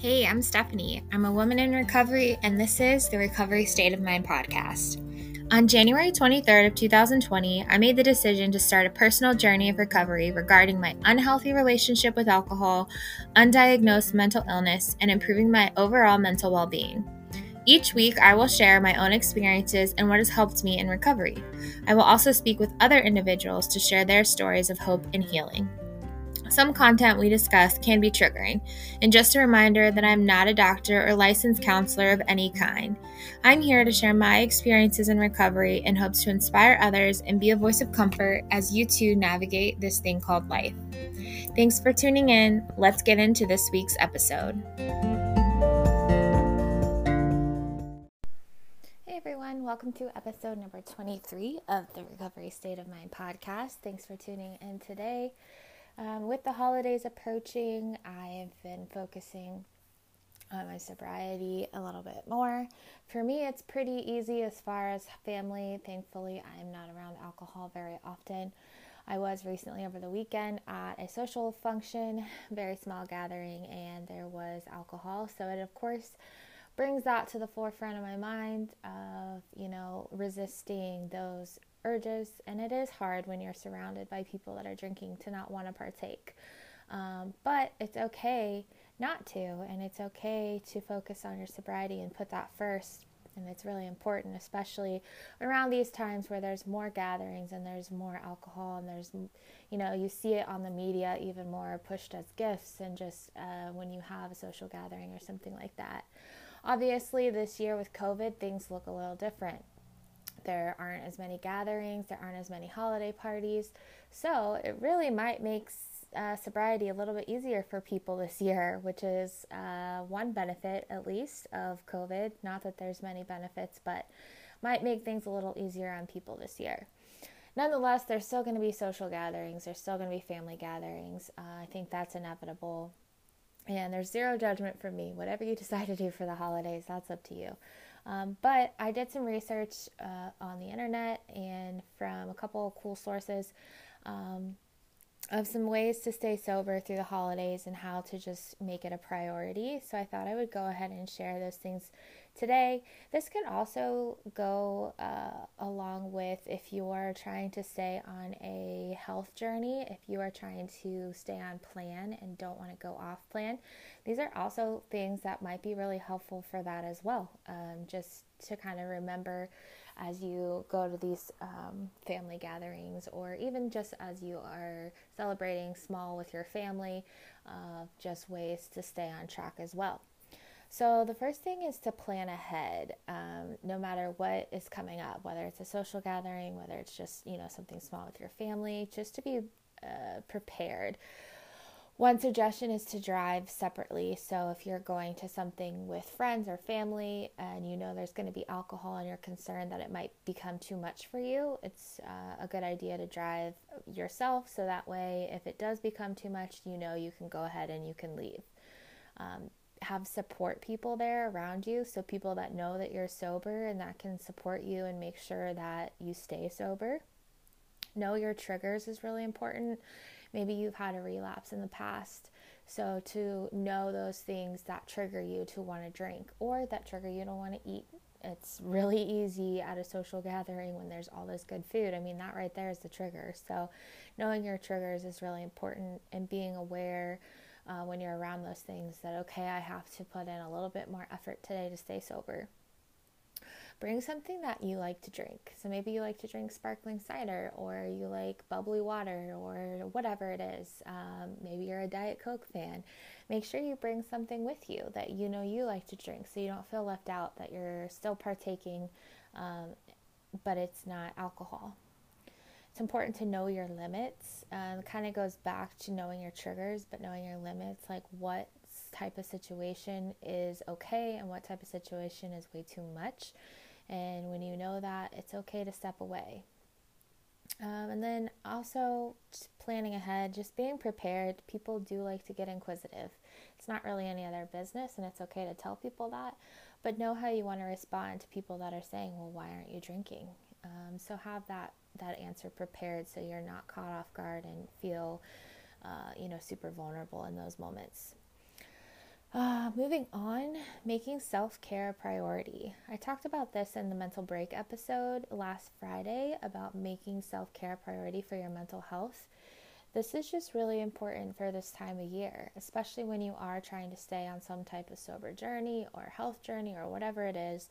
Hey, I'm Stephanie. I'm a woman in recovery, and this is the Recovery State of Mind podcast. On January 23rd of 2020, I made the decision to start a personal journey of recovery regarding my unhealthy relationship with alcohol, undiagnosed mental illness, and improving my overall mental well-being. Each week, I will share my own experiences and what has helped me in recovery. I will also speak with other individuals to share their stories of hope and healing. Some content we discuss can be triggering, and just a reminder that I'm not a doctor or licensed counselor of any kind. I'm here to share my experiences in recovery in hopes to inspire others and be a voice of comfort as you too navigate this thing called life. Thanks for tuning in. Let's get into this week's episode. Hey everyone, welcome to episode number 23 of the Recovery State of Mind podcast. Thanks for tuning in today. Um, with the holidays approaching, I have been focusing on my sobriety a little bit more. For me, it's pretty easy as far as family. Thankfully, I'm not around alcohol very often. I was recently over the weekend at a social function, very small gathering, and there was alcohol. So it, of course, brings that to the forefront of my mind of, you know, resisting those urges, and it is hard when you're surrounded by people that are drinking to not want to partake. Um, but it's okay not to, and it's okay to focus on your sobriety and put that first. And it's really important, especially around these times where there's more gatherings and there's more alcohol, and there's, you know, you see it on the media even more pushed as gifts, and just uh, when you have a social gathering or something like that. Obviously, this year with COVID, things look a little different there aren't as many gatherings, there aren't as many holiday parties. So it really might make uh, sobriety a little bit easier for people this year, which is uh, one benefit at least of COVID. Not that there's many benefits, but might make things a little easier on people this year. Nonetheless, there's still going to be social gatherings, there's still going to be family gatherings. Uh, I think that's inevitable. And there's zero judgment from me. Whatever you decide to do for the holidays, that's up to you. Um, but I did some research uh, on the internet and from a couple of cool sources um, of some ways to stay sober through the holidays and how to just make it a priority. So I thought I would go ahead and share those things today. This can also go uh, along with if you are trying to stay on a health journey, if you are trying to stay on plan and don't want to go off plan. These are also things that might be really helpful for that as well. Um, just to kind of remember as you go to these um, family gatherings, or even just as you are celebrating small with your family, uh, just ways to stay on track as well. So, the first thing is to plan ahead, um, no matter what is coming up, whether it's a social gathering, whether it's just, you know, something small with your family, just to be uh, prepared. One suggestion is to drive separately. So, if you're going to something with friends or family and you know there's going to be alcohol and you're concerned that it might become too much for you, it's uh, a good idea to drive yourself so that way, if it does become too much, you know you can go ahead and you can leave. Um, have support people there around you. So, people that know that you're sober and that can support you and make sure that you stay sober. Know your triggers is really important. Maybe you've had a relapse in the past. So, to know those things that trigger you to want to drink or that trigger you to want to eat. It's really easy at a social gathering when there's all this good food. I mean, that right there is the trigger. So, knowing your triggers is really important and being aware uh, when you're around those things that, okay, I have to put in a little bit more effort today to stay sober. Bring something that you like to drink. So maybe you like to drink sparkling cider, or you like bubbly water, or whatever it is. Um, maybe you're a Diet Coke fan. Make sure you bring something with you that you know you like to drink so you don't feel left out, that you're still partaking, um, but it's not alcohol it's important to know your limits. Um, kind of goes back to knowing your triggers, but knowing your limits, like what type of situation is okay and what type of situation is way too much. And when you know that, it's okay to step away. Um, and then also planning ahead, just being prepared. People do like to get inquisitive. It's not really any of their business, and it's okay to tell people that. But know how you want to respond to people that are saying, "Well, why aren't you drinking?" Um, so have that that answer prepared so you're not caught off guard and feel uh, you know super vulnerable in those moments Uh, moving on, making self care a priority. I talked about this in the mental break episode last Friday about making self care a priority for your mental health. This is just really important for this time of year, especially when you are trying to stay on some type of sober journey or health journey or whatever it is.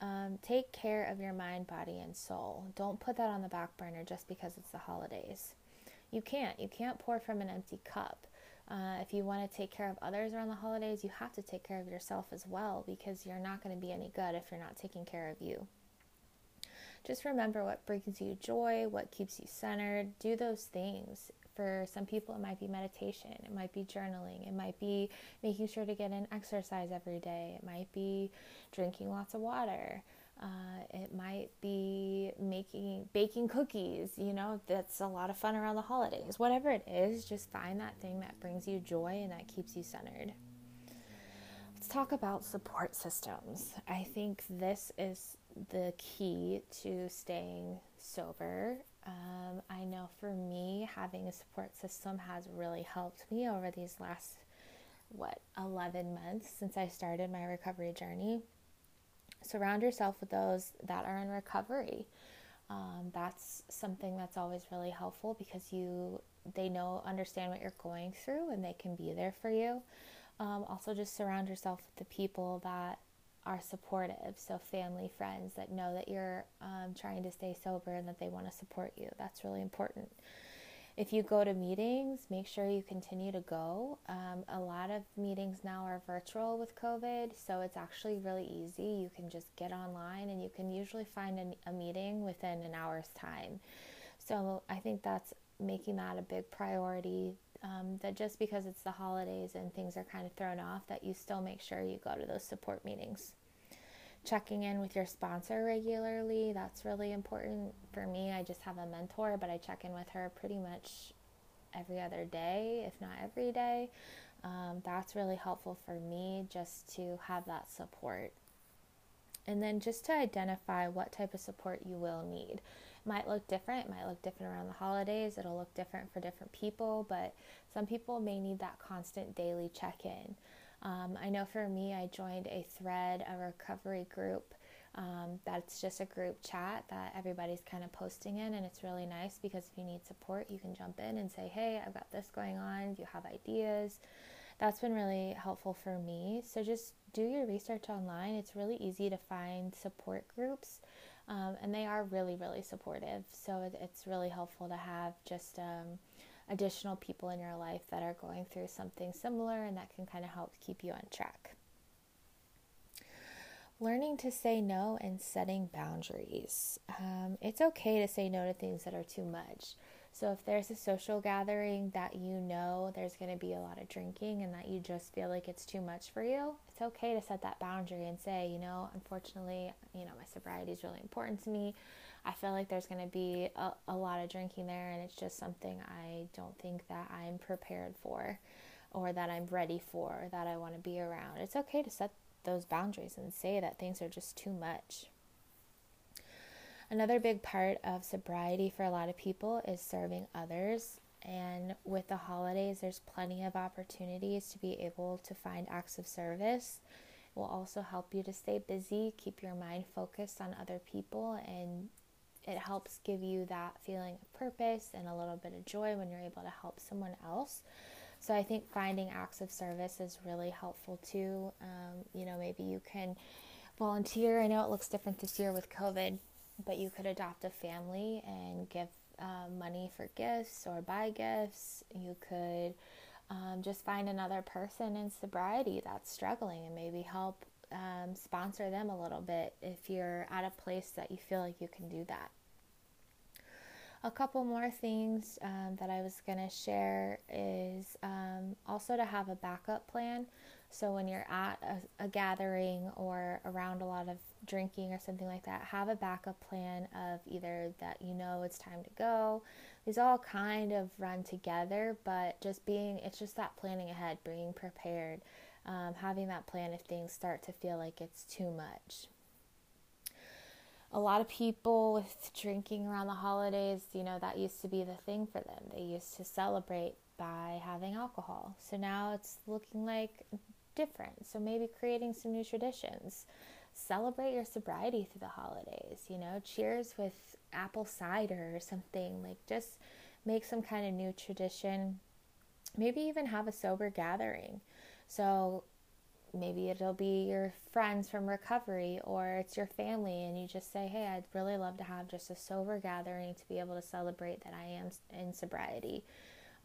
Um, take care of your mind, body, and soul. Don't put that on the back burner just because it's the holidays. You can't. You can't pour from an empty cup. Uh, if you want to take care of others around the holidays, you have to take care of yourself as well because you're not going to be any good if you're not taking care of you. Just remember what brings you joy, what keeps you centered. Do those things. For some people, it might be meditation, it might be journaling, it might be making sure to get in exercise every day, it might be drinking lots of water. Uh, it might be making baking cookies. You know, that's a lot of fun around the holidays. Whatever it is, just find that thing that brings you joy and that keeps you centered. Let's talk about support systems. I think this is the key to staying sober. Um, I know for me, having a support system has really helped me over these last, what, 11 months since I started my recovery journey surround yourself with those that are in recovery. Um, that's something that's always really helpful because you they know understand what you're going through and they can be there for you. Um, also, just surround yourself with the people that are supportive. So, family, friends that know that you're um, trying to stay sober and that they want to support you. That's really important. If you go to meetings, make sure you continue to go. Um, a lot of meetings now are virtual with COVID, so it's actually really easy. You can just get online and you can usually find a, a meeting within an hour's time. So I think that's making that a big priority. Um, that just because it's the holidays and things are kind of thrown off, that you still make sure you go to those support meetings checking in with your sponsor regularly. That's really important for me. I just have a mentor, but I check in with her pretty much every other day, if not every day. Um, that's really helpful for me just to have that support. And then just to identify what type of support you will need. Might look different, it might look different around the holidays, it'll look different for different people, but some people may need that constant daily check in. Um, I know for me, I joined a thread, a recovery group. Um, that's just a group chat that everybody's kind of posting in, and it's really nice because if you need support, you can jump in and say, Hey, I've got this going on. Do you have ideas? That's been really helpful for me. So just do your research online. It's really easy to find support groups, um, and they are really, really supportive. So it's really helpful to have just um, additional people in your life that are going through something similar and that can kind of help keep you on track. Learning to say no and setting boundaries. Um, it's okay to say no to things that are too much. So, if there's a social gathering that you know there's going to be a lot of drinking and that you just feel like it's too much for you, it's okay to set that boundary and say, you know, unfortunately, you know, my sobriety is really important to me. I feel like there's going to be a, a lot of drinking there, and it's just something I don't think that I'm prepared for or that I'm ready for, or that I want to be around. It's okay to set those boundaries and say that things are just too much. Another big part of sobriety for a lot of people is serving others. And with the holidays, there's plenty of opportunities to be able to find acts of service. It will also help you to stay busy, keep your mind focused on other people, and it helps give you that feeling of purpose and a little bit of joy when you're able to help someone else. So I think finding acts of service is really helpful too. Um, you know, maybe you can volunteer. I know it looks different this year with COVID, but you could adopt a family and give uh, money for gifts or buy gifts. You could um, just find another person in sobriety that's struggling and maybe help um, sponsor them a little bit if you're at a place that you feel like you can do that. A couple more things um, that I was going to share is um, also to have a backup plan. So, when you're at a, a, gathering or around a lot of drinking or something like that, have a backup plan of either that you know it's time to go. These all kind of run together, but just being, it's just that planning ahead, being prepared, um, having that plan if things start to feel like it's too much a lot of people with drinking around the holidays, you know, that used to be the thing for them. They used to celebrate by having alcohol. So now it's looking like different. So maybe creating some new traditions. Celebrate your sobriety through the holidays, you know, cheers with apple cider or something. Like just make some kind of new tradition. Maybe even have a sober gathering. So maybe it'll be your friends from recovery or it's your family and you just say hey i'd really love to have just a sober gathering to be able to celebrate that i am in sobriety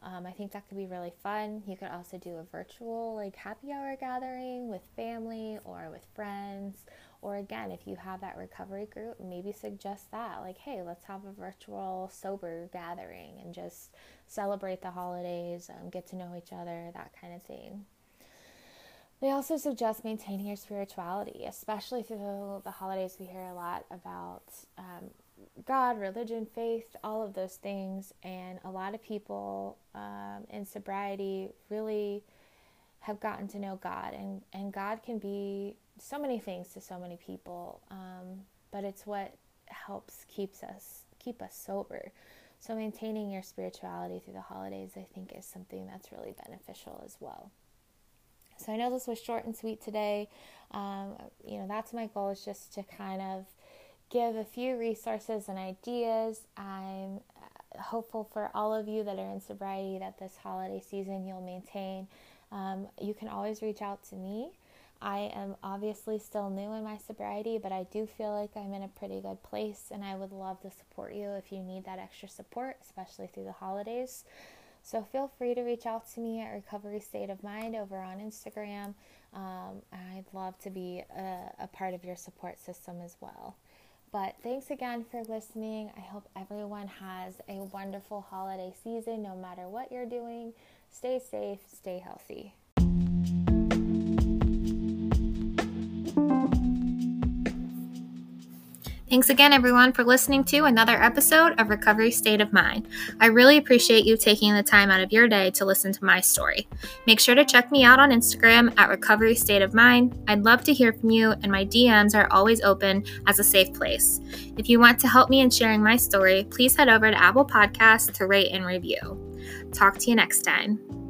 um, i think that could be really fun you could also do a virtual like happy hour gathering with family or with friends or again if you have that recovery group maybe suggest that like hey let's have a virtual sober gathering and just celebrate the holidays um, get to know each other that kind of thing they also suggest maintaining your spirituality, especially through the holidays. We hear a lot about um, God, religion, faith, all of those things. And a lot of people um, in sobriety really have gotten to know God. And, and God can be so many things to so many people, um, but it's what helps keeps us keep us sober. So maintaining your spirituality through the holidays, I think, is something that's really beneficial as well. So I know this was short and sweet today. Um, you know, that's my goal is just to kind of give a few resources and ideas. I'm uh, hopeful for all of you that are in sobriety that this holiday season you'll maintain. Um, you can always reach out to me. I am obviously still new in my sobriety, but I do feel like I'm in a pretty good place, and I would love to support you if you need that extra support, especially through the holidays. So feel free to reach out to me at Recovery State of Mind over on Instagram. Um, I'd love to be a, a part of your support system as well. But thanks again for listening. I hope everyone has a wonderful holiday season no matter what you're doing. Stay safe, stay healthy. Thanks again, everyone, for listening to another episode of Recovery State of Mind. I really appreciate you taking the time out of your day to listen to my story. Make sure to check me out on Instagram at Recovery State of Mind. I'd love to hear from you, and my DMs are always open as a safe place. If you want to help me in sharing my story, please head over to Apple Podcasts to rate and review. Talk to you next time.